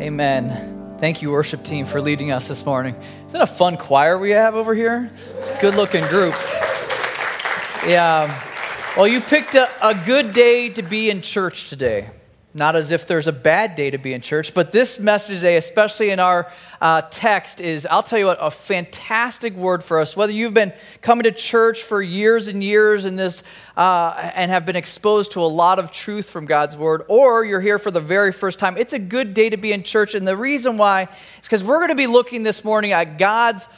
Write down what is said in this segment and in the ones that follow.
Amen. Thank you, worship team, for leading us this morning. Isn't it a fun choir we have over here? It's a good looking group. Yeah. Well, you picked a, a good day to be in church today. Not as if there's a bad day to be in church, but this message today, especially in our uh, text, is I'll tell you what, a fantastic word for us. Whether you've been coming to church for years and years in this uh, and have been exposed to a lot of truth from God's word, or you're here for the very first time, it's a good day to be in church. And the reason why is because we're going to be looking this morning at God's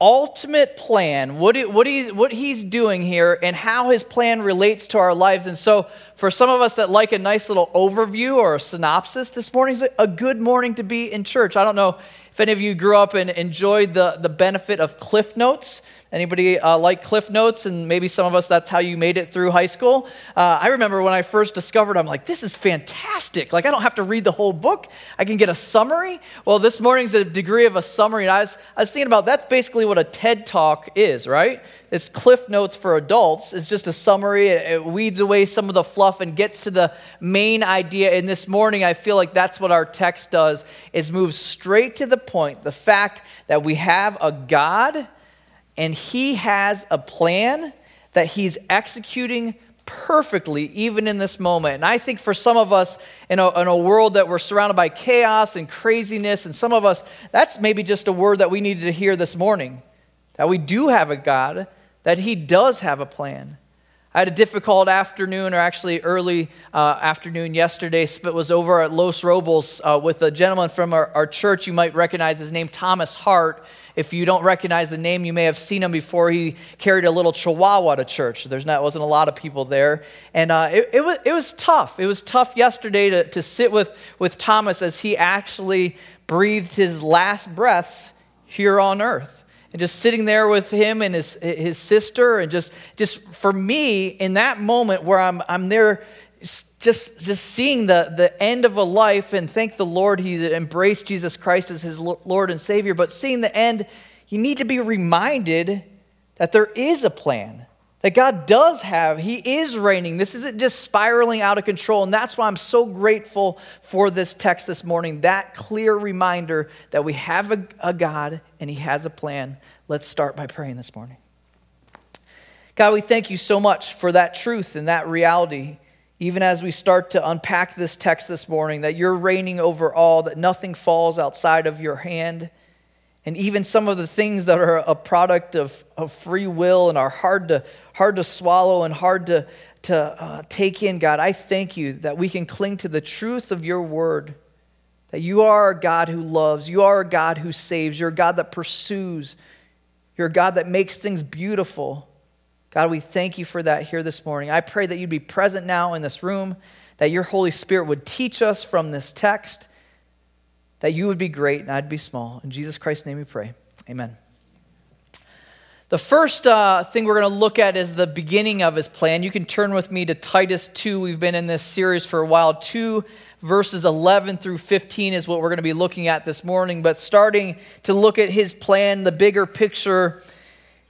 ultimate plan, what, it, what, he's, what he's doing here, and how his plan relates to our lives. And so, for some of us that like a nice little overview or a synopsis, this morning's a good morning to be in church. I don't know if any of you grew up and enjoyed the, the benefit of Cliff Notes. Anybody uh, like Cliff Notes? And maybe some of us, that's how you made it through high school. Uh, I remember when I first discovered, I'm like, this is fantastic. Like, I don't have to read the whole book. I can get a summary. Well, this morning's a degree of a summary. And I was, I was thinking about that's basically what a TED Talk is, right? It's Cliff Notes for adults. It's just a summary. It, it weeds away some of the fluff and gets to the main idea. And this morning, I feel like that's what our text does, is move straight to the point. The fact that we have a God and he has a plan that he's executing perfectly even in this moment. And I think for some of us in a, in a, world that we're surrounded by chaos and craziness, and some of us, that's maybe just a word that we needed to hear this morning that we do have a God, that he does have a plan. I had a difficult afternoon, or actually early uh, afternoon yesterday. It was over at Los Robles uh, with a gentleman from our, our church. You might recognize his name, Thomas Hart. If you don't recognize the name, you may have seen him before. He carried a little chihuahua to church. There's not wasn't a lot of people there, and uh, it, it, was it was tough. It was tough yesterday to, to sit with with Thomas as he actually breathed his last breaths here on earth and just sitting there with him and his, his sister and just, just for me in that moment where i'm, I'm there just, just seeing the, the end of a life and thank the lord he embraced jesus christ as his lord and savior but seeing the end you need to be reminded that there is a plan that God does have. He is reigning. This isn't just spiraling out of control. And that's why I'm so grateful for this text this morning. That clear reminder that we have a, a God and He has a plan. Let's start by praying this morning. God, we thank you so much for that truth and that reality. Even as we start to unpack this text this morning, that you're reigning over all, that nothing falls outside of your hand and even some of the things that are a product of, of free will and are hard to, hard to swallow and hard to, to uh, take in, God, I thank you that we can cling to the truth of your word. That you are a God who loves, you are a God who saves, you're a God that pursues, you're a God that makes things beautiful. God, we thank you for that here this morning. I pray that you'd be present now in this room, that your Holy Spirit would teach us from this text that you would be great and I'd be small. In Jesus Christ's name we pray. Amen. The first uh, thing we're going to look at is the beginning of his plan. You can turn with me to Titus 2. We've been in this series for a while. 2 verses 11 through 15 is what we're going to be looking at this morning. But starting to look at his plan, the bigger picture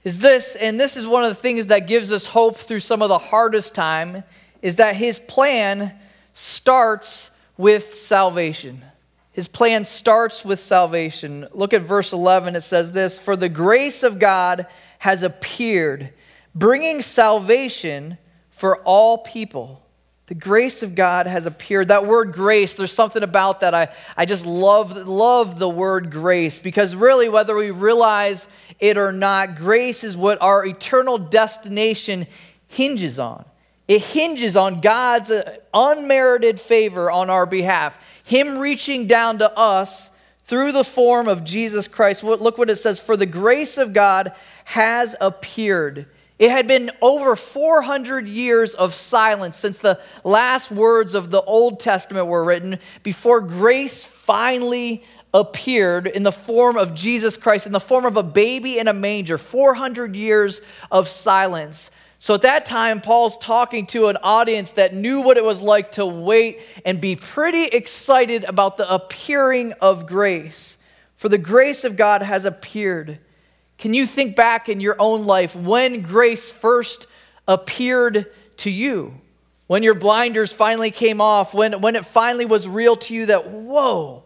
is this, and this is one of the things that gives us hope through some of the hardest time, is that his plan starts with salvation. His plan starts with salvation. Look at verse 11. It says this For the grace of God has appeared, bringing salvation for all people. The grace of God has appeared. That word grace, there's something about that. I, I just love, love the word grace because really, whether we realize it or not, grace is what our eternal destination hinges on. It hinges on God's uh, unmerited favor on our behalf. Him reaching down to us through the form of Jesus Christ. Look what it says For the grace of God has appeared. It had been over 400 years of silence since the last words of the Old Testament were written before grace finally appeared in the form of Jesus Christ, in the form of a baby in a manger. 400 years of silence. So at that time, Paul's talking to an audience that knew what it was like to wait and be pretty excited about the appearing of grace. For the grace of God has appeared. Can you think back in your own life when grace first appeared to you? When your blinders finally came off, when, when it finally was real to you that, whoa,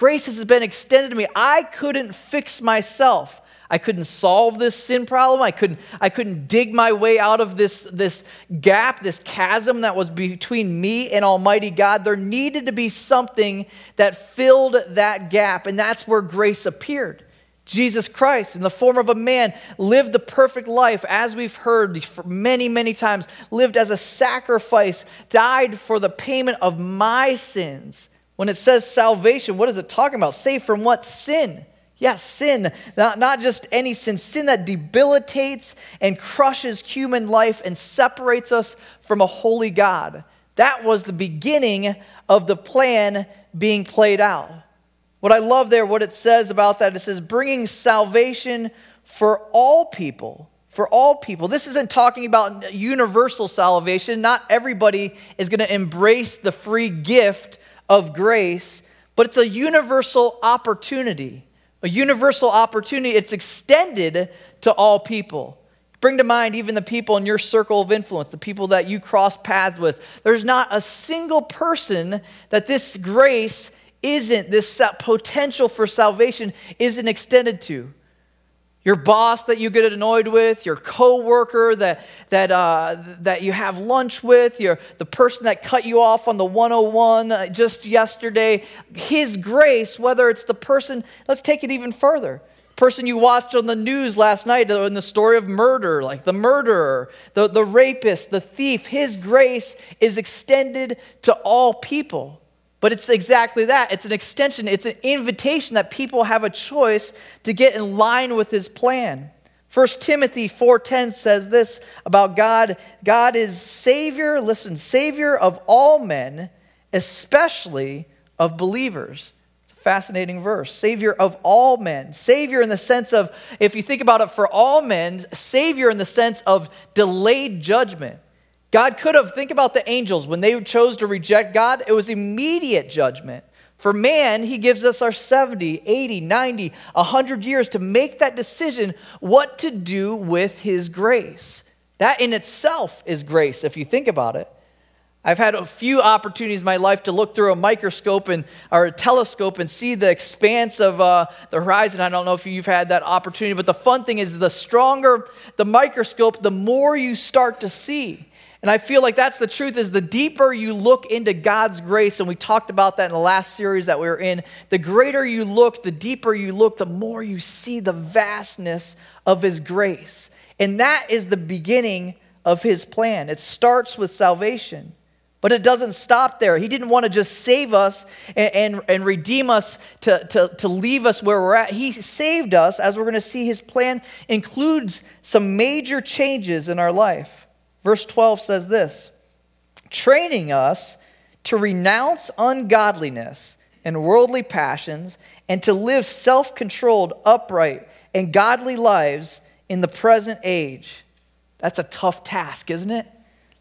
Grace has been extended to me. I couldn't fix myself. I couldn't solve this sin problem. I couldn't, I couldn't dig my way out of this, this gap, this chasm that was between me and Almighty God. There needed to be something that filled that gap, and that's where grace appeared. Jesus Christ, in the form of a man, lived the perfect life, as we've heard many, many times, lived as a sacrifice, died for the payment of my sins. When it says salvation, what is it talking about? Saved from what sin? Yes, sin, not, not just any sin, sin that debilitates and crushes human life and separates us from a holy God. That was the beginning of the plan being played out. What I love there, what it says about that, it says bringing salvation for all people. For all people. This isn't talking about universal salvation. Not everybody is going to embrace the free gift of grace, but it's a universal opportunity a universal opportunity. It's extended to all people. Bring to mind even the people in your circle of influence, the people that you cross paths with. There's not a single person that this grace isn't, this potential for salvation isn't extended to your boss that you get annoyed with, your coworker that, that, uh, that you have lunch with, your, the person that cut you off on the 101 uh, just yesterday, his grace, whether it's the person, let's take it even further. Person you watched on the news last night in the story of murder, like the murderer, the, the rapist, the thief, his grace is extended to all people. But it's exactly that. It's an extension, it's an invitation that people have a choice to get in line with his plan. 1 Timothy 4:10 says this about God, God is savior, listen, savior of all men, especially of believers. It's a fascinating verse. Savior of all men. Savior in the sense of if you think about it for all men, savior in the sense of delayed judgment. God could have, think about the angels. When they chose to reject God, it was immediate judgment. For man, he gives us our 70, 80, 90, 100 years to make that decision what to do with his grace. That in itself is grace, if you think about it. I've had a few opportunities in my life to look through a microscope and, or a telescope and see the expanse of uh, the horizon. I don't know if you've had that opportunity, but the fun thing is the stronger the microscope, the more you start to see. And I feel like that's the truth is the deeper you look into God's grace, and we talked about that in the last series that we were in, the greater you look, the deeper you look, the more you see the vastness of His grace. And that is the beginning of His plan. It starts with salvation. But it doesn't stop there. He didn't want to just save us and, and, and, redeem us to, to, to leave us where we're at. He saved us, as we're going to see, his plan includes some major changes in our life. Verse 12 says this training us to renounce ungodliness and worldly passions and to live self controlled, upright, and godly lives in the present age. That's a tough task, isn't it?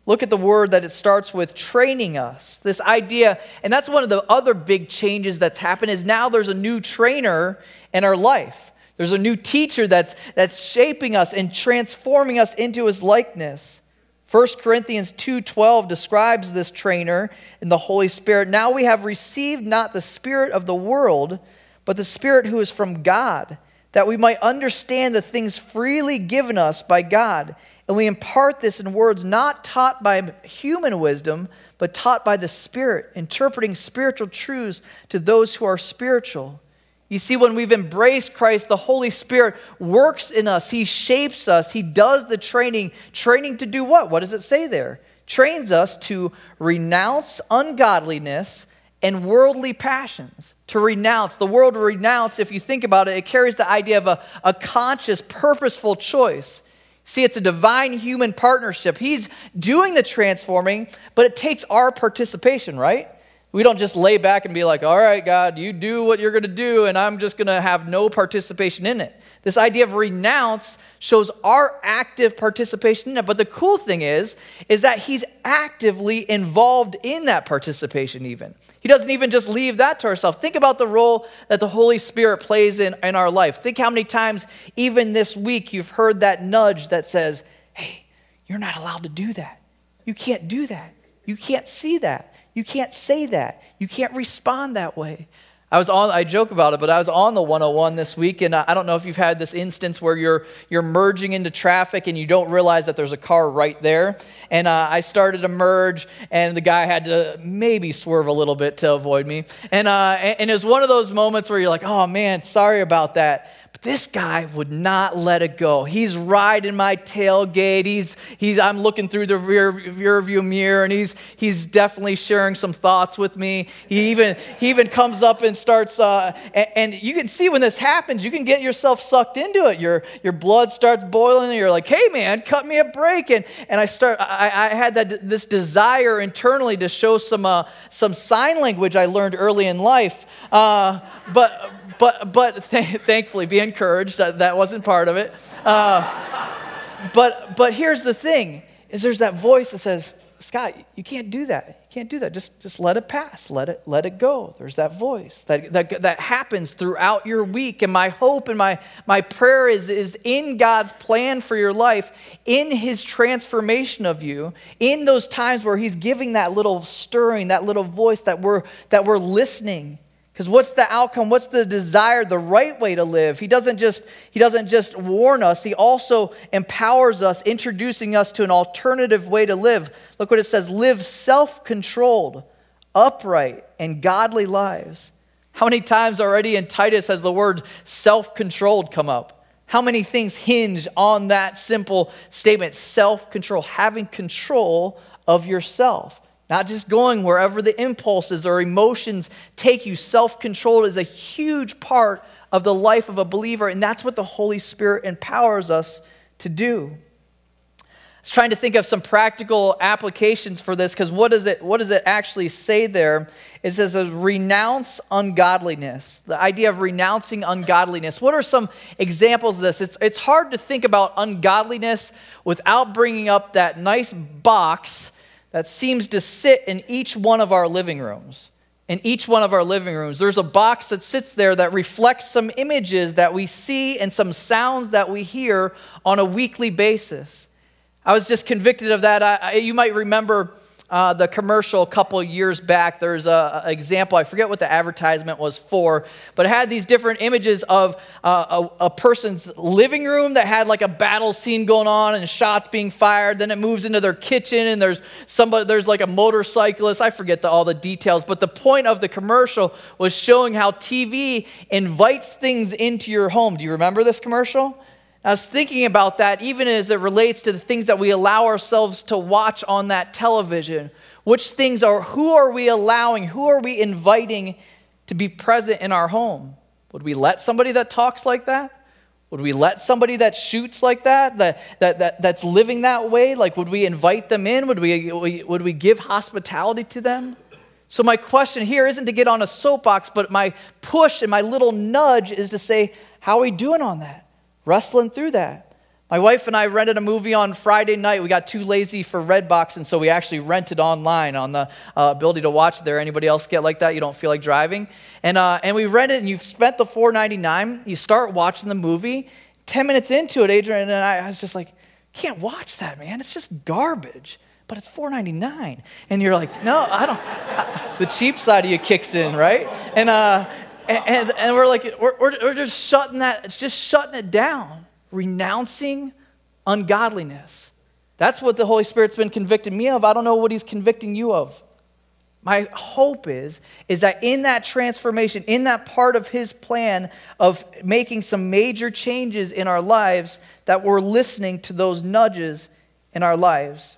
Look at the word that it starts with training us. This idea, and that's one of the other big changes that's happened, is now there's a new trainer in our life. There's a new teacher that's, that's shaping us and transforming us into his likeness. 1 Corinthians 2:12 describes this trainer in the Holy Spirit. Now we have received not the spirit of the world, but the spirit who is from God, that we might understand the things freely given us by God. And we impart this in words not taught by human wisdom, but taught by the Spirit, interpreting spiritual truths to those who are spiritual. You see, when we've embraced Christ, the Holy Spirit works in us. He shapes us. He does the training. Training to do what? What does it say there? Trains us to renounce ungodliness and worldly passions. To renounce. The word renounce, if you think about it, it carries the idea of a, a conscious, purposeful choice. See, it's a divine human partnership. He's doing the transforming, but it takes our participation, right? We don't just lay back and be like, all right, God, you do what you're going to do, and I'm just going to have no participation in it. This idea of renounce shows our active participation in it. But the cool thing is, is that he's actively involved in that participation, even. He doesn't even just leave that to ourselves. Think about the role that the Holy Spirit plays in, in our life. Think how many times, even this week, you've heard that nudge that says, hey, you're not allowed to do that. You can't do that. You can't see that. You can't say that. You can't respond that way. I was on, I joke about it, but I was on the 101 this week, and I don't know if you've had this instance where you're, you're merging into traffic and you don't realize that there's a car right there. And uh, I started to merge, and the guy had to maybe swerve a little bit to avoid me. And, uh, and it was one of those moments where you're like, oh man, sorry about that. This guy would not let it go. He's riding my tailgate. He's, he's, I'm looking through the rear, rear view mirror, and he's, he's definitely sharing some thoughts with me. He even, he even comes up and starts, uh, and, and, you can see when this happens, you can get yourself sucked into it. Your, your blood starts boiling, and you're like, hey, man, cut me a break. And, and I, start, I, I had that, this desire internally to show some, uh, some sign language I learned early in life. Uh, but, but, but th- thankfully, be encouraged. That, wasn't part of it. Uh, but, but here's the thing is there's that voice that says, Scott, you can't do that. You can't do that. Just, just let it pass. Let it, let it go. There's that voice that, that, that happens throughout your week. And my hope and my, my prayer is, is in God's plan for your life, in his transformation of you, in those times where he's giving that little stirring, that little voice that we're, that we're listening because what's the outcome? What's the desire, the right way to live? He doesn't just he doesn't just warn us, he also empowers us, introducing us to an alternative way to live. Look what it says, live self-controlled, upright, and godly lives. How many times already in Titus has the word self-controlled come up? How many things hinge on that simple statement, self-control, having control of yourself? Not just going wherever the impulses or emotions take you. Self control is a huge part of the life of a believer, and that's what the Holy Spirit empowers us to do. I was trying to think of some practical applications for this because what, does it, what does it actually say there? It says, uh, renounce ungodliness. The idea of renouncing ungodliness. What are some examples of this? It's, it's hard to think about ungodliness without bringing up that nice box that seems to sit in each one of our living rooms. In each one of our living rooms, there's a box that sits there that reflects some images that we see and some sounds that we hear on a weekly basis. I was just convicted of that. I, you might remember uh, the commercial a couple years back. There's an example, I forget what the advertisement was for, but it had these different images of uh, a, a, person's living room that had like a battle scene going on and shots being fired. Then it moves into their kitchen and there's somebody, there's like a motorcyclist. I forget the, all the details, but the point of the commercial was showing how TV invites things into your home. Do you remember this commercial? I was thinking about that even as it relates to the things that we allow ourselves to watch on that television. Which things are, who are we allowing, who are we inviting to be present in our home? Would we let somebody that talks like that? Would we let somebody that shoots like that, that, that, that that's living that way? Like, would we invite them in? Would we, would we give hospitality to them? So, my question here isn't to get on a soapbox, but my push and my little nudge is to say, how are we doing on that? Wrestling through that. My wife and I rented a movie on Friday night. We got too lazy for Redbox, and so we actually rented online on the uh, ability to watch there. Anybody else get like that? You don't feel like driving? And, uh, and we rented, and you've spent the $4.99. You start watching the movie. 10 minutes into it, Adrian and I, I was just like, can't watch that, man. It's just garbage. But it's $4.99. And you're like, no, I don't. I, the cheap side of you kicks in, right? And, uh, and, and, and, we're like, we're, we're, just shutting that, it's just shutting it down, renouncing ungodliness. That's what the Holy Spirit's been convicting me of. I don't know what He's convicting you of. My hope is, is that in that transformation, in that part of His plan of making some major changes in our lives, that we're listening to those nudges in our lives.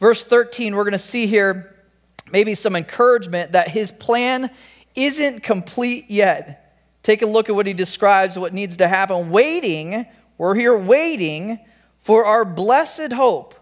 Verse 13, we're going to see here maybe some encouragement that His plan isn't complete yet. Take a look at what he describes, what needs to happen. Waiting, we're here waiting for our blessed hope,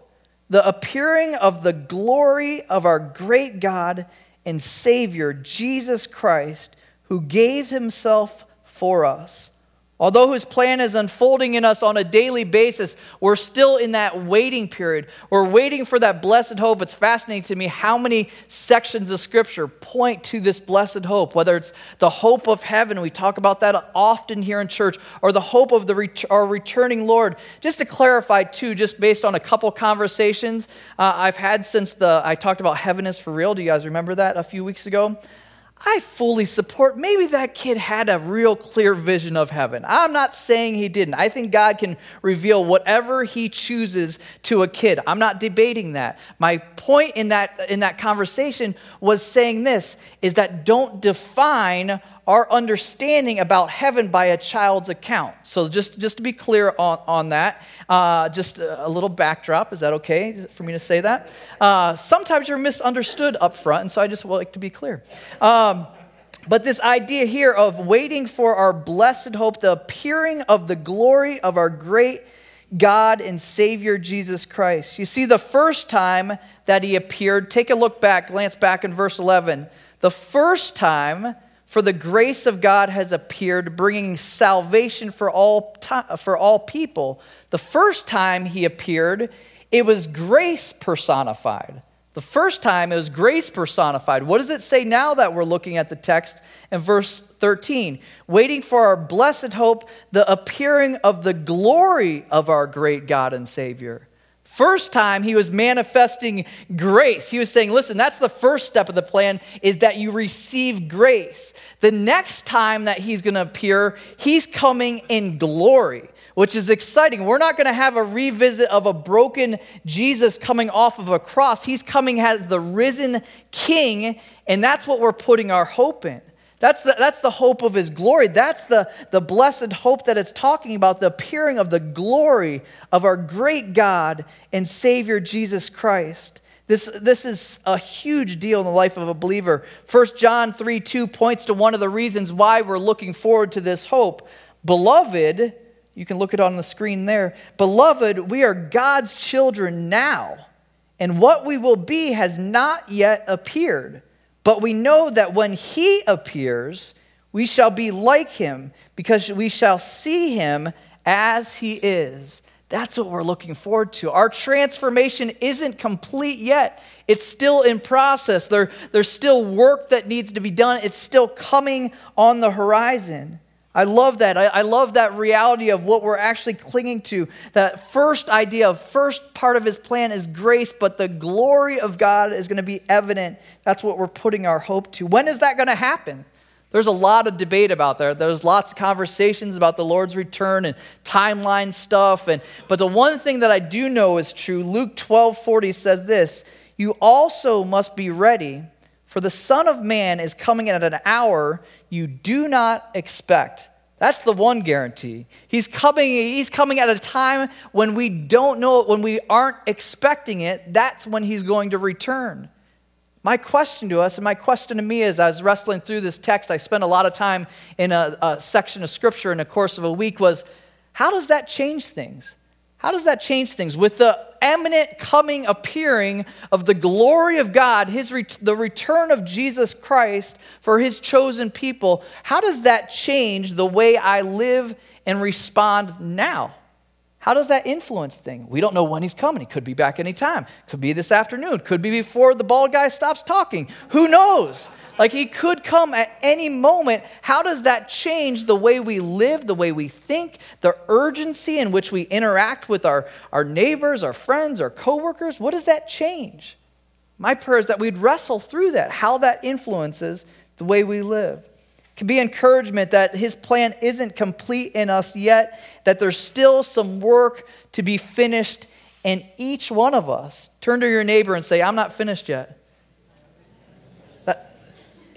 the appearing of the glory of our great God and Savior, Jesus Christ, who gave himself for us Although his plan is unfolding in us on a daily basis, we're still in that waiting period. We're waiting for that blessed hope. It's fascinating to me how many sections of scripture point to this blessed hope, whether it's the hope of heaven, we talk about that often here in church, or the hope of the ret- our returning Lord. Just to clarify, too, just based on a couple conversations uh, I've had since the I talked about heaven is for real. Do you guys remember that a few weeks ago? I fully support. Maybe that kid had a real clear vision of heaven. I'm not saying he didn't. I think God can reveal whatever he chooses to a kid. I'm not debating that. My point in that in that conversation was saying this is that don't define our understanding about heaven by a child's account. So, just, just to be clear on, on that, uh, just a, little backdrop. Is that okay for me to say that? Uh, sometimes you're misunderstood up front, and so I just like to be clear. Um, but this idea here of waiting for our blessed hope, the appearing of the glory of our great God and Savior Jesus Christ. You see, the first time that he appeared, take a look back, glance back in verse 11. The first time for the grace of God has appeared, bringing salvation for all, for all people. The first time he appeared, it was grace personified. The first time it was grace personified. What does it say now that we're looking at the text in verse 13? Waiting for our blessed hope, the appearing of the glory of our great God and Savior. First time he was manifesting grace. He was saying, listen, that's the first step of the plan is that you receive grace. The next time that he's going to appear, he's coming in glory, which is exciting. We're not going to have a revisit of a broken Jesus coming off of a cross. He's coming as the risen king, and that's what we're putting our hope in. That's the, that's the hope of his glory. That's the, the blessed hope that it's talking about, the appearing of the glory of our great God and Savior Jesus Christ. This, this is a huge deal in the life of a believer. 1 John 3 2 points to one of the reasons why we're looking forward to this hope. Beloved, you can look it on the screen there. Beloved, we are God's children now, and what we will be has not yet appeared. But we know that when he appears, we shall be like him because we shall see him as he is. That's what we're looking forward to. Our transformation isn't complete yet. It's still in process. There, there's still work that needs to be done. It's still coming on the horizon. I love that. I, I, love that reality of what we're actually clinging to. That first idea of first part of his plan is grace, but the glory of God is going to be evident. That's what we're putting our hope to. When is that going to happen? There's a lot of debate about there. There's lots of conversations about the Lord's return and timeline stuff. And but the one thing that I do know is true, Luke 12 40 says this: You also must be ready for the Son of Man is coming at an hour you do not expect. That's the one guarantee. He's coming, he's coming at a time when we don't know it, when we aren't expecting it. That's when he's going to return. My question to us, and my question to me as I was wrestling through this text, I spent a lot of time in a, a section of scripture in the course of a week, was how does that change things? How does that change things? With the eminent coming appearing of the glory of God, his the return of Jesus Christ for his chosen people, how does that change the way I live and respond now? How does that influence things? We don't know when he's coming. He could be back anytime. Could be this afternoon. Could be before the bald guy stops talking. Who knows? Like he could come at any moment. How does that change the way we live, the way we think, the urgency in which we interact with our, our neighbors, our friends, our coworkers? What does that change? My prayer is that we'd wrestle through that, how that influences the way we live. It can be encouragement that his plan isn't complete in us yet, that there's still some work to be finished in each one of us. Turn to your neighbor and say, I'm not finished yet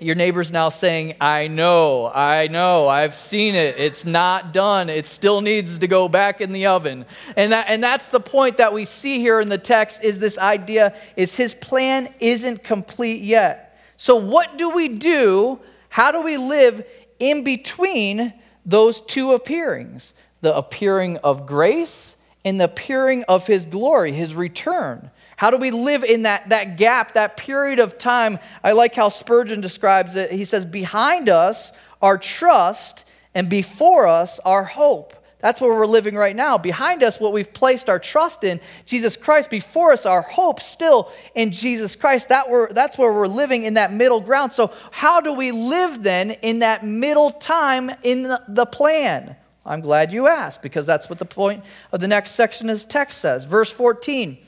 your neighbor's now saying, I know, I know, I've seen it. It's not done. It still needs to go back in the oven. And, that, and that's the point that we see here in the text is this idea is his plan isn't complete yet. So what do we do? How do we live in between those two appearings? The appearing of grace and the appearing of his glory, his return. How do we live in that, that gap, that period of time? I like how Spurgeon describes it. He says, Behind us our trust, and before us our hope. That's where we're living right now. Behind us, what we've placed our trust in, Jesus Christ. Before us, our hope still in Jesus Christ. That we're, that's where we're living in that middle ground. So, how do we live then in that middle time in the, the plan? I'm glad you asked because that's what the point of the next section this text says. Verse 14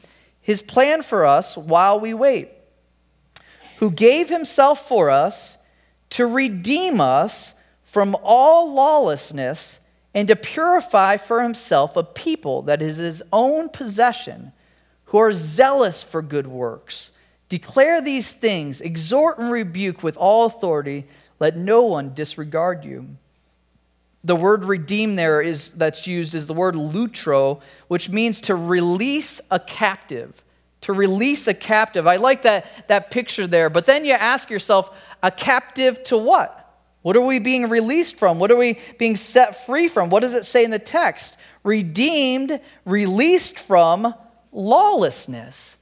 his plan for us while we wait, who gave himself for us to redeem us from all lawlessness and to purify for himself a people that is his own possession, who are zealous for good works. Declare these things, exhort and rebuke with all authority. Let no one disregard you. The word redeem there is that's used is the word lutro, which means to release a captive. To release a captive. I like that, that picture there. But then you ask yourself, a captive to what? What are we being released from? What are we being set free from? What does it say in the text? Redeemed, released from lawlessness.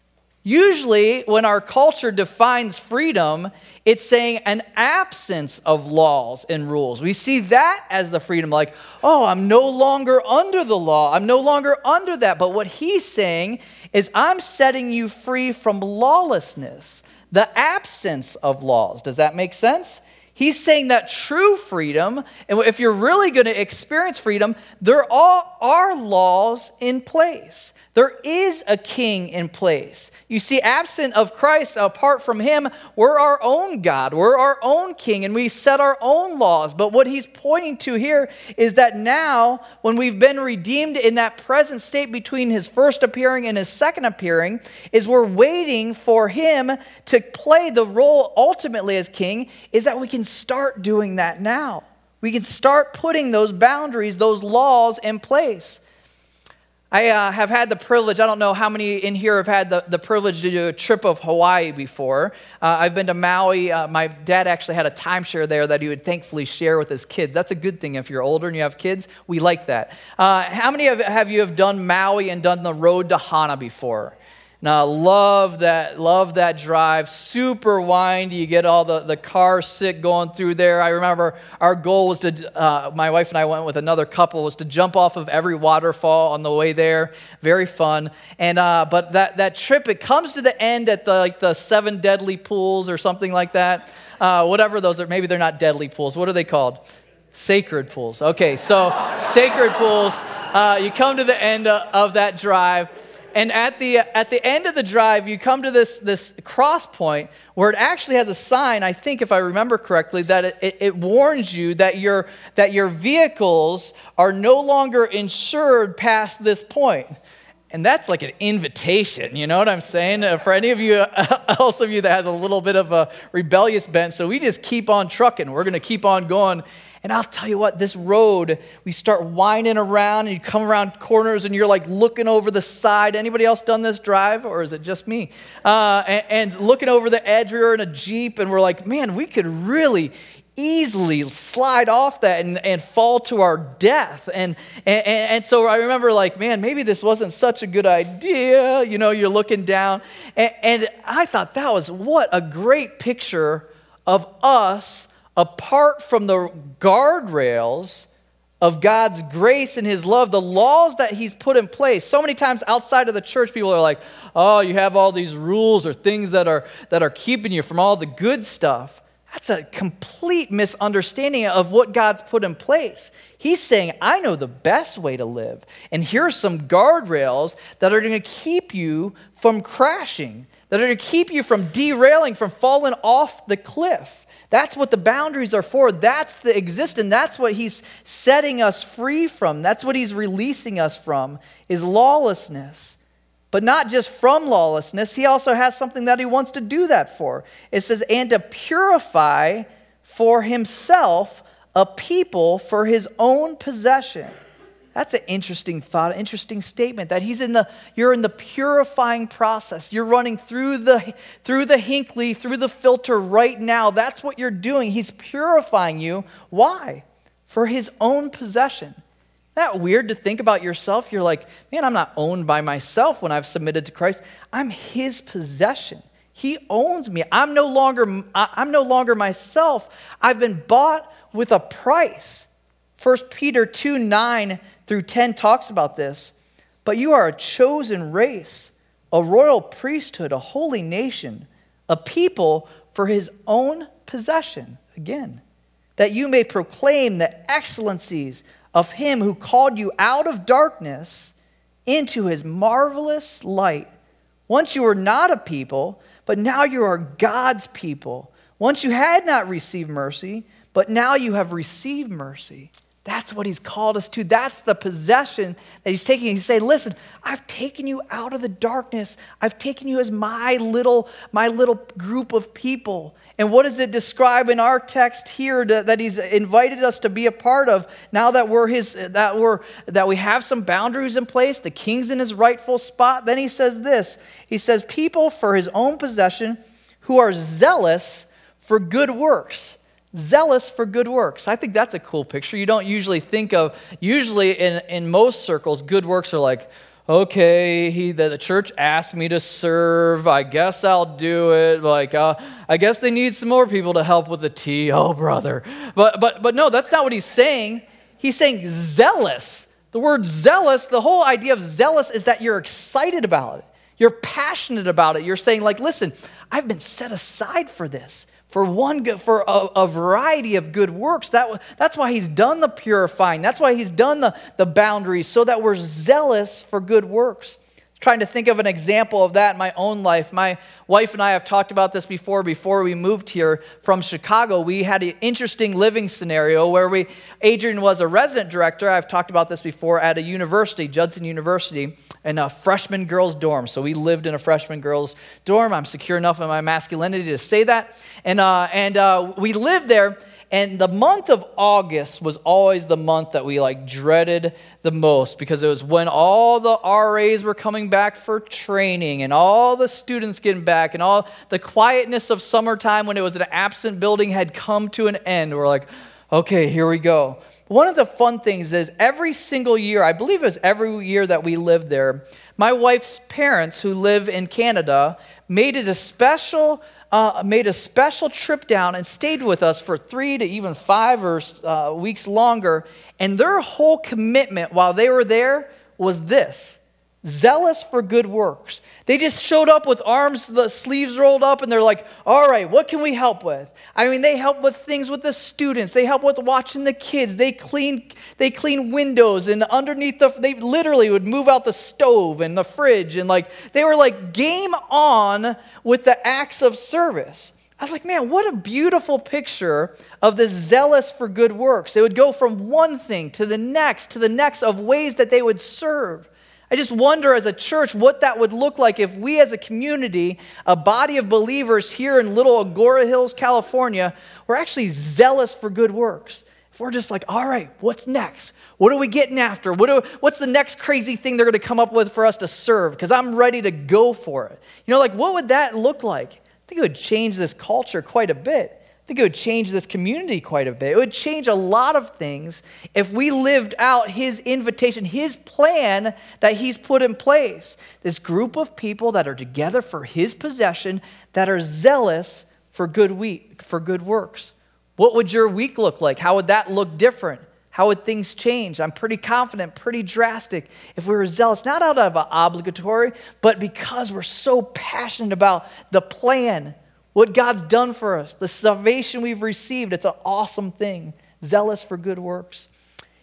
Usually, when our culture defines freedom, it's saying an absence of laws and rules. We see that as the freedom, like, oh, I'm no longer under the law. I'm no longer under that. But what he's saying is, I'm setting you free from lawlessness, the absence of laws. Does that make sense? He's saying that true freedom, and if you're really going to experience freedom, there are laws in place. There is a king in place. You see, absent of Christ, apart from him, we're our own God. We're our own king, and we set our own laws. But what he's pointing to here is that now, when we've been redeemed in that present state between his first appearing and his second appearing, is we're waiting for him to play the role ultimately as king, is that we can start doing that now. We can start putting those boundaries, those laws in place. I uh, have had the privilege, I don't know how many in here have had the, the privilege to do a trip of Hawaii before. Uh, I've been to Maui. Uh, my dad actually had a timeshare there that he would thankfully share with his kids. That's a good thing if you're older and you have kids. We like that. Uh, how many of have you have done Maui and done the road to Hana before? Now, love that, love that drive. Super windy. You get all the, the car sick going through there. I remember our goal was to, uh, my wife and I went with another couple, was to jump off of every waterfall on the way there. Very fun. And, uh, but that, that trip, it comes to the end at the, like the seven deadly pools or something like that. Uh, whatever those are. Maybe they're not deadly pools. What are they called? Sacred pools. Okay, so sacred pools. Uh, you come to the end of that drive and at the, at the end of the drive, you come to this, this cross point where it actually has a sign, I think, if I remember correctly, that it, it, warns you that your, that your vehicles are no longer insured past this point. And that's like an invitation, you know what I'm saying? Uh, for any of you, else of you that has a little bit of a rebellious bent, so we just keep on trucking. We're going to keep on going. And I'll tell you what, this road, we start winding around and you come around corners and you're like looking over the side. Anybody else done this drive or is it just me? Uh, and, and looking over the edge, we were in a Jeep and we're like, man, we could really easily slide off that and, and fall to our death. And, and, and so I remember, like, man, maybe this wasn't such a good idea. You know, you're looking down. And, and I thought that was what a great picture of us apart from the guardrails of God's grace and His love, the laws that He's put in place. So many times outside of the church, people are like, oh, you have all these rules or things that are, that are keeping you from all the good stuff. That's a complete misunderstanding of what God's put in place. He's saying, I know the best way to live. And here's some guardrails that are going to keep you from crashing, that are going to keep you from derailing, from falling off the cliff. That's what the boundaries are for. That's the existence. That's what he's setting us free from. That's what he's releasing us from is lawlessness. But not just from lawlessness, he also has something that he wants to do that for. It says, and to purify for himself a people for his own possession that's an interesting thought, interesting statement that he's in the you're in the purifying process. You're running through the through the Hinckley, through the filter right now. That's what you're doing. He's purifying you. Why? For his own possession. That weird to think about yourself? You're like, man, I'm not owned by myself when I've submitted to Christ. I'm his possession. He owns me. I'm no longer I'm no longer myself. I've been bought with a price. 1 Peter 2 9 through 10 talks about this. But you are a chosen race, a royal priesthood, a holy nation, a people for his own possession. Again, that you may proclaim the excellencies of him who called you out of darkness into his marvelous light. Once you were not a people, but now you are God's people. Once you had not received mercy, but now you have received mercy. That's what he's called us to. That's the possession that he's taking. He's saying, listen, I've taken you out of the darkness. I've taken you as my little, my little group of people. And what does it describe in our text here to, that he's invited us to be a part of? Now that we're his, that we're that we have some boundaries in place, the king's in his rightful spot. Then he says this. He says, people for his own possession who are zealous for good works zealous for good works. I think that's a cool picture. You don't usually think of, usually in, in most circles, good works are like, okay, he, the, the church asked me to serve. I guess I'll do it. Like, uh, I guess they need some more people to help with the tea. Oh, brother. But, but, but no, that's not what he's saying. He's saying zealous. The word zealous, the whole idea of zealous is that you're excited about it. You're passionate about it. You're saying, like, listen, I've been set aside for this for one good, for a, a, variety of good works. That, that's why he's done the purifying. That's why he's done the, the boundaries, so that we're zealous for good works trying to think of an example of that in my own life. My wife and I have talked about this before. Before we moved here from Chicago, we had an interesting living scenario where we, Adrian was a resident director. I've talked about this before at a university, Judson University, in a freshman girls' dorm. So we lived in a freshman girls' dorm. I'm secure enough in my masculinity to say that. And, uh, and uh, we lived there. And the month of August was always the month that we like dreaded the most because it was when all the RAs were coming back for training and all the students getting back and all the quietness of summertime when it was an absent building had come to an end. We're like, okay, here we go. One of the fun things is every single year, I believe it was every year that we lived there, my wife's parents who live in Canada made it a special uh, made a special trip down and stayed with us for three to even five or, uh, weeks longer. And their whole commitment while they were there was this zealous for good works. They just showed up with arms, the sleeves rolled up, and they're like, all right, what can we help with? I mean, they help with things with the students. They help with watching the kids. They clean, they clean windows and underneath the, they literally would move out the stove and the fridge. And like, they were like game on with the acts of service. I was like, man, what a beautiful picture of this zealous for good works. They would go from one thing to the next, to the next of ways that they would serve. I just wonder as a church what that would look like if we as a community, a body of believers here in little Agoura Hills, California, were actually zealous for good works. If we're just like, all right, what's next? What are we getting after? What what's the next crazy thing they're going to come up with for us to serve? Because I'm ready to go for it. You know, like what would that look like? I think it would change this culture quite a bit think it would change this community quite a bit. It would change a lot of things if we lived out his invitation, his plan that he's put in place. This group of people that are together for his possession, that are zealous for good week, for good works. What would your week look like? How would that look different? How would things change? I'm pretty confident, pretty drastic. If we were zealous, not out of obligatory, but because we're so passionate about the plan what God's done for us, the salvation we've received. It's an awesome thing. Zealous for good works.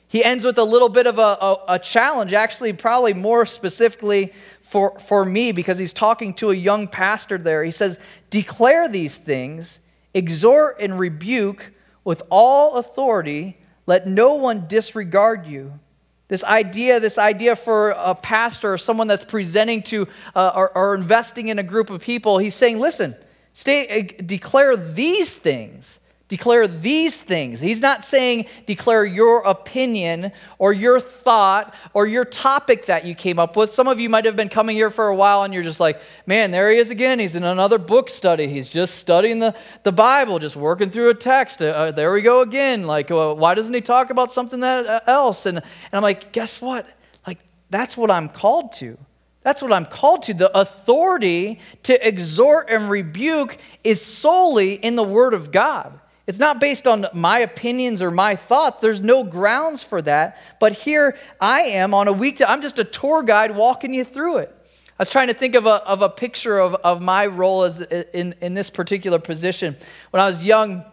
He ends with a little bit of a, a, a, challenge, actually, probably more specifically for, for me, because he's talking to a young pastor there. He says, Declare these things, exhort and rebuke with all authority, let no one disregard you. This idea, this idea for a pastor or someone that's presenting to uh, or, or investing in a group of people, he's saying, Listen, Stay, uh, declare these things. Declare these things. He's not saying declare your opinion or your thought or your topic that you came up with. Some of you might have been coming here for a while and you're just like, man, there he is again. He's in another book study. He's just studying the, the Bible, just working through a text. Uh, uh there we go again. Like, uh, why doesn't he talk about something that, uh, else? And, and I'm like, guess what? Like, that's what I'm called to. That's what I'm called to. The authority to exhort and rebuke is solely in the Word of God. It's not based on my opinions or my thoughts. There's no grounds for that. But here I am on a week, to, I'm just a tour guide walking you through it. I was trying to think of a, of a picture of, of my role as in, in this particular position. When I was young,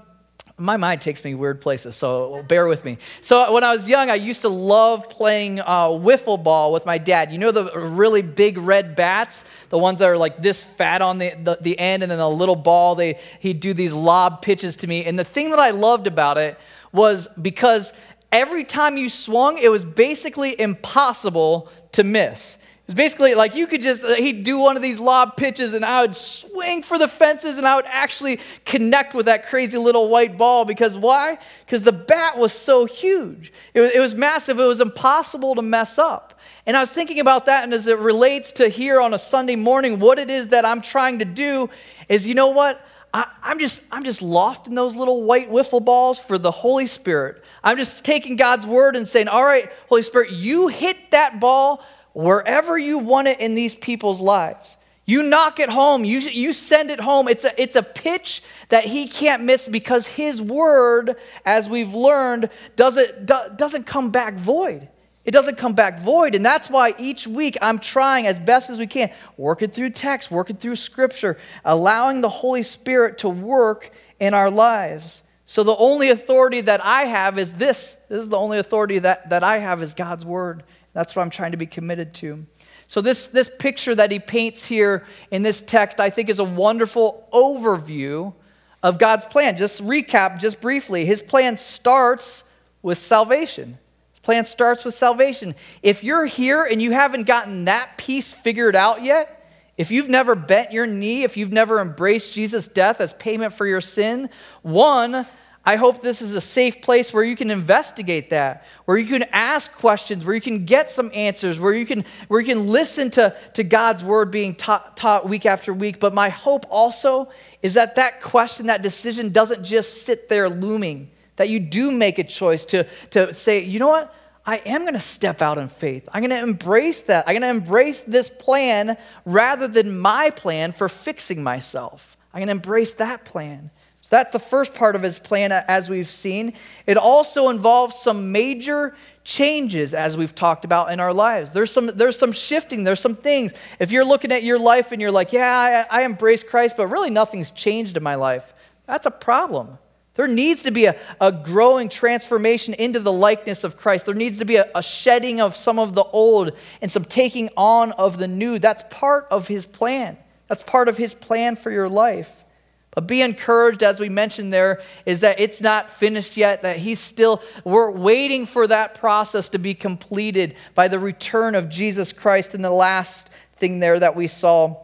my mind takes me weird places, so bear with me. So when I was young, I used to love playing uh, wiffle ball with my dad. You know the really big red bats, the ones that are like this fat on the, the, the end, and then a little ball. They he'd do these lob pitches to me, and the thing that I loved about it was because every time you swung, it was basically impossible to miss. It's basically like you could just, he'd do one of these lob pitches and I would swing for the fences and I would actually connect with that crazy little white ball because why? Because the bat was so huge. It was, it was massive. It was impossible to mess up. And I was thinking about that and as it relates to here on a Sunday morning, what it is that I'm trying to do is, you know what? I, am just, I'm just lofting those little white wiffle balls for the Holy Spirit. I'm just taking God's word and saying, all right, Holy Spirit, you hit that ball wherever you want it in these people's lives. You knock it home, you, you send it home. It's a, it's a pitch that he can't miss because his word, as we've learned, doesn't, do, doesn't come back void. It doesn't come back void. And that's why each week I'm trying as best as we can, working through text, working through scripture, allowing the Holy Spirit to work in our lives. So the only authority that I have is this. This is the only authority that, that I have is God's word. That's what I'm trying to be committed to. So, this, this picture that he paints here in this text, I think, is a wonderful overview of God's plan. Just recap, just briefly. His plan starts with salvation. His plan starts with salvation. If you're here and you haven't gotten that piece figured out yet, if you've never bent your knee, if you've never embraced Jesus' death as payment for your sin, one, I hope this is a safe place where you can investigate that, where you can ask questions, where you can get some answers, where you can, where you can listen to, to God's word being taught, taught week after week. But my hope also is that that question, that decision doesn't just sit there looming, that you do make a choice to, to say, you know what? I am going to step out in faith. I'm going to embrace that. I'm going to embrace this plan rather than my plan for fixing myself. I'm going to embrace that plan. So that's the first part of his plan, as we've seen. It also involves some major changes, as we've talked about in our lives. There's some, there's some shifting, there's some things. If you're looking at your life and you're like, yeah, I, I embrace Christ, but really nothing's changed in my life, that's a problem. There needs to be a, a growing transformation into the likeness of Christ. There needs to be a, a shedding of some of the old and some taking on of the new. That's part of his plan. That's part of his plan for your life. But be encouraged, as we mentioned there, is that it's not finished yet, that he's still, we're waiting for that process to be completed by the return of Jesus Christ. And the last thing there that we saw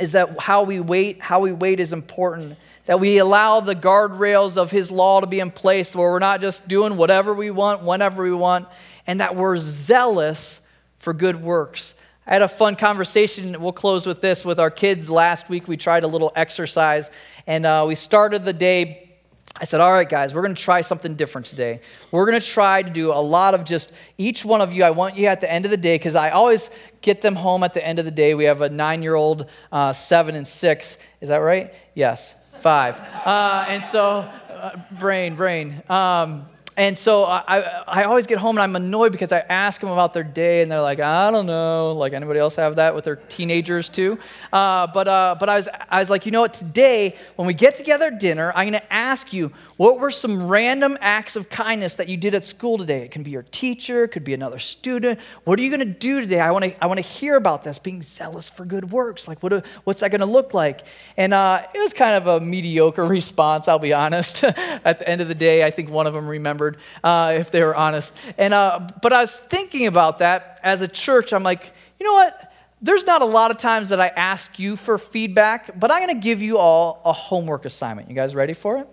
is that how we wait, how we wait is important. That we allow the guardrails of his law to be in place where we're not just doing whatever we want, whenever we want, and that we're zealous for good works. I had a fun conversation. We'll close with this with our kids last week. We tried a little exercise, and uh, we started the day. I said, All right, guys, we're going to try something different today. We're going to try to do a lot of just each one of you. I want you at the end of the day, because I always get them home at the end of the day. We have a nine year old, uh, seven, and six. Is that right? Yes, five. Uh, and so, uh, brain, brain. Um, and so I, I always get home and I'm annoyed because I ask them about their day and they're like, I don't know. Like anybody else have that with their teenagers too? Uh, but uh, but I was I was like, you know what? Today when we get together at dinner, I'm going to ask you what were some random acts of kindness that you did at school today. It can be your teacher, it could be another student. What are you going to do today? I want to I want to hear about this. Being zealous for good works. Like what what's that going to look like? And uh, it was kind of a mediocre response. I'll be honest. at the end of the day, I think one of them remembered remembered, uh, if they were honest. And, uh, but I was thinking about that as a church. I'm like, you know what? There's not a lot of times that I ask you for feedback, but I'm going to give you all a homework assignment. You guys ready for it?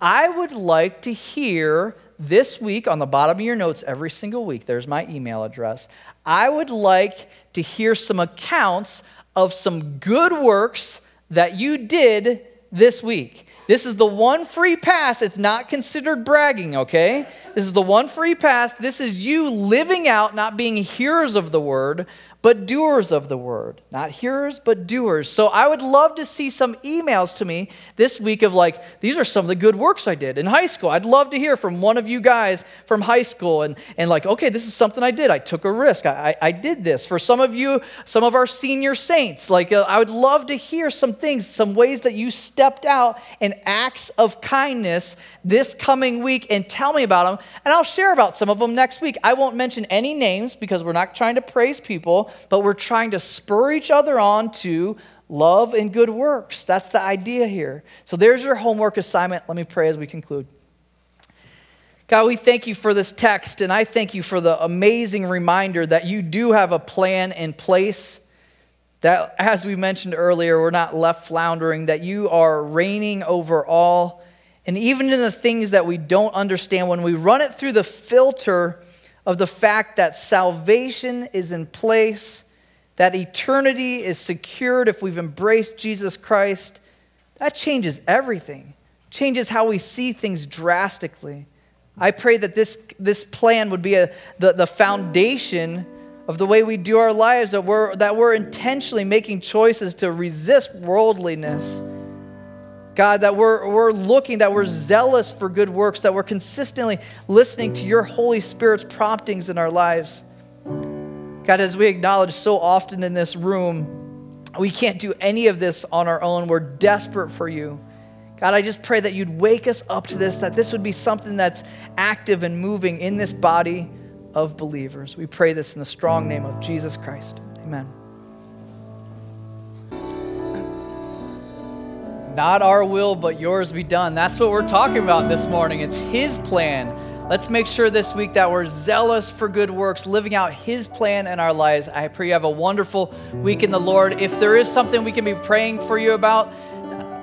I would like to hear this week on the bottom of your notes every single week, there's my email address. I would like to hear some accounts of some good works that you did this week. This is the one free pass. It's not considered bragging, okay? This is the one free pass. This is you living out, not being hearers of the word, but doers of the word. Not hearers, but doers. So I would love to see some emails to me this week of like, these are some of the good works I did in high school. I'd love to hear from one of you guys from high school and, and like, okay, this is something I did. I took a risk. I, I, I did this. For some of you, some of our senior saints, like, uh, I would love to hear some things, some ways that you stepped out in acts of kindness this coming week and tell me about them. And I'll share about some of them next week. I won't mention any names because we're not trying to praise people, but we're trying to spur each other on to love and good works. That's the idea here. So there's your homework assignment. Let me pray as we conclude. God, we thank you for this text, and I thank you for the amazing reminder that you do have a plan in place. That, as we mentioned earlier, we're not left floundering, that you are reigning over all. And even in the things that we don't understand, when we run it through the filter of the fact that salvation is in place, that eternity is secured if we've embraced Jesus Christ, that changes everything, changes how we see things drastically. I pray that this, this plan would be a, the, the foundation of the way we do our lives, that we're, that we're intentionally making choices to resist worldliness God, that we're, we're looking, that we're zealous for good works, that we're consistently listening to your Holy Spirit's promptings in our lives. God, as we acknowledge so often in this room, we can't do any of this on our own. We're desperate for you. God, I just pray that you'd wake us up to this, that this would be something that's active and moving in this body of believers. We pray this in the strong name of Jesus Christ. Amen. Not our will, but yours be done. That's what we're talking about this morning. It's His plan. Let's make sure this week that we're zealous for good works, living out His plan in our lives. I pray you have a wonderful week in the Lord. If there is something we can be praying for you about,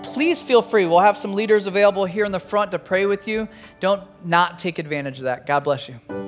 please feel free. We'll have some leaders available here in the front to pray with you. Don't not take advantage of that. God bless you.